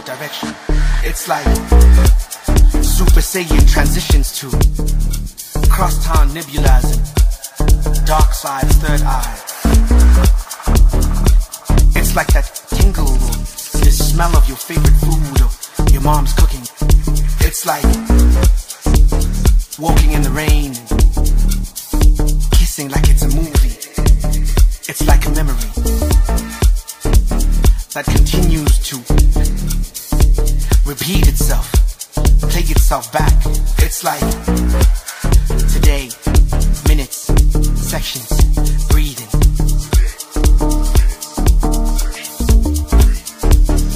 right direction. It's like Super Saiyan transitions to crosstown nebulas and dark side's third eye. It's like that tingle or the smell of your favorite food or your mom's cooking. It's like walking in the rain itself back. It's like today, minutes, sections, breathing.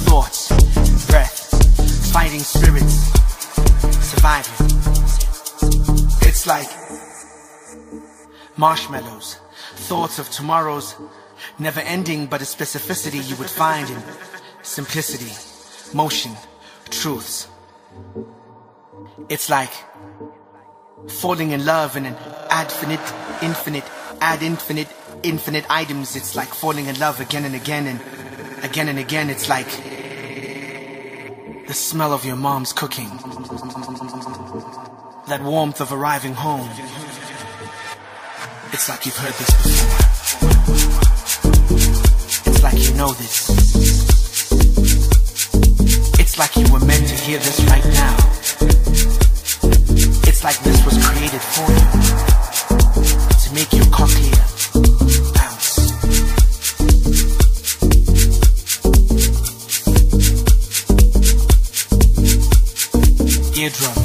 Thoughts, breath, fighting spirits, surviving. It's like marshmallows, thoughts of tomorrow's never ending, but a specificity you would find in simplicity, motion, truths. It's like falling in love in an infinite, infinite, ad infinite, infinite items. It's like falling in love again and again and again and again. It's like the smell of your mom's cooking, that warmth of arriving home. It's like you've heard this before. It's like you know this. It's like you were meant to hear this right now. It's like this was created for you. To make you cochlea bounce. Eardrum